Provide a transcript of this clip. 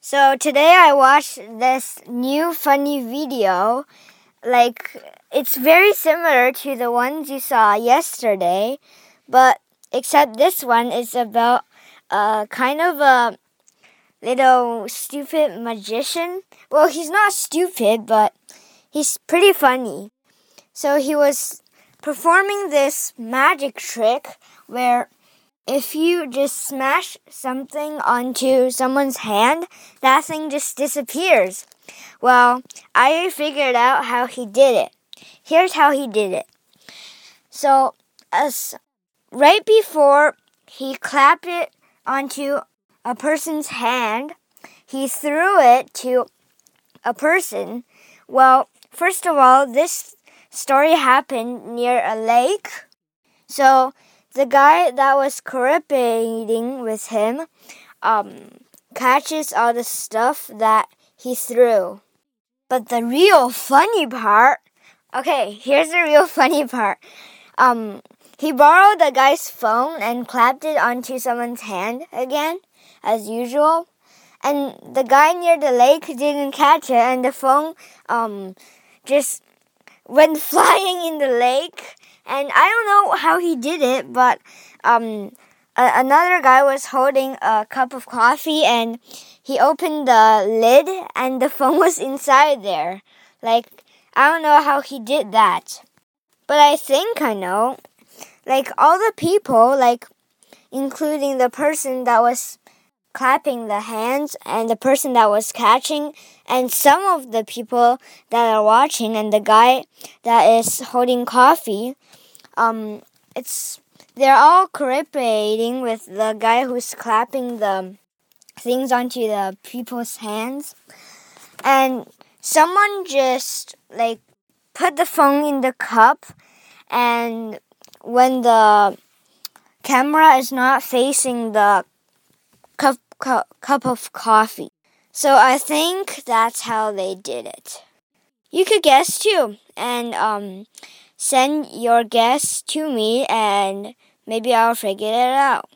So today I watched this new funny video. Like, it's very similar to the ones you saw yesterday, but except this one is about a kind of a little stupid magician. Well, he's not stupid, but he's pretty funny. So he was performing this magic trick where if you just smash something onto someone's hand, that thing just disappears. Well, I figured out how he did it. Here's how he did it. So, as right before he clapped it onto a person's hand, he threw it to a person. Well, first of all, this story happened near a lake. So, the guy that was cooperating with him um, catches all the stuff that he threw. But the real funny part, okay, here's the real funny part. Um, he borrowed the guy's phone and clapped it onto someone's hand again, as usual. And the guy near the lake didn't catch it, and the phone um, just went flying in the lake and I don't know how he did it, but um, a- another guy was holding a cup of coffee and he opened the lid and the phone was inside there. Like, I don't know how he did that. But I think I know. Like, all the people, like, including the person that was clapping the hands and the person that was catching and some of the people that are watching and the guy that is holding coffee um it's they're all cooperating with the guy who's clapping the things onto the people's hands. And someone just like put the phone in the cup and when the camera is not facing the cup, cup of coffee. So I think that's how they did it. You could guess too, and um, send your guess to me, and maybe I'll figure it out.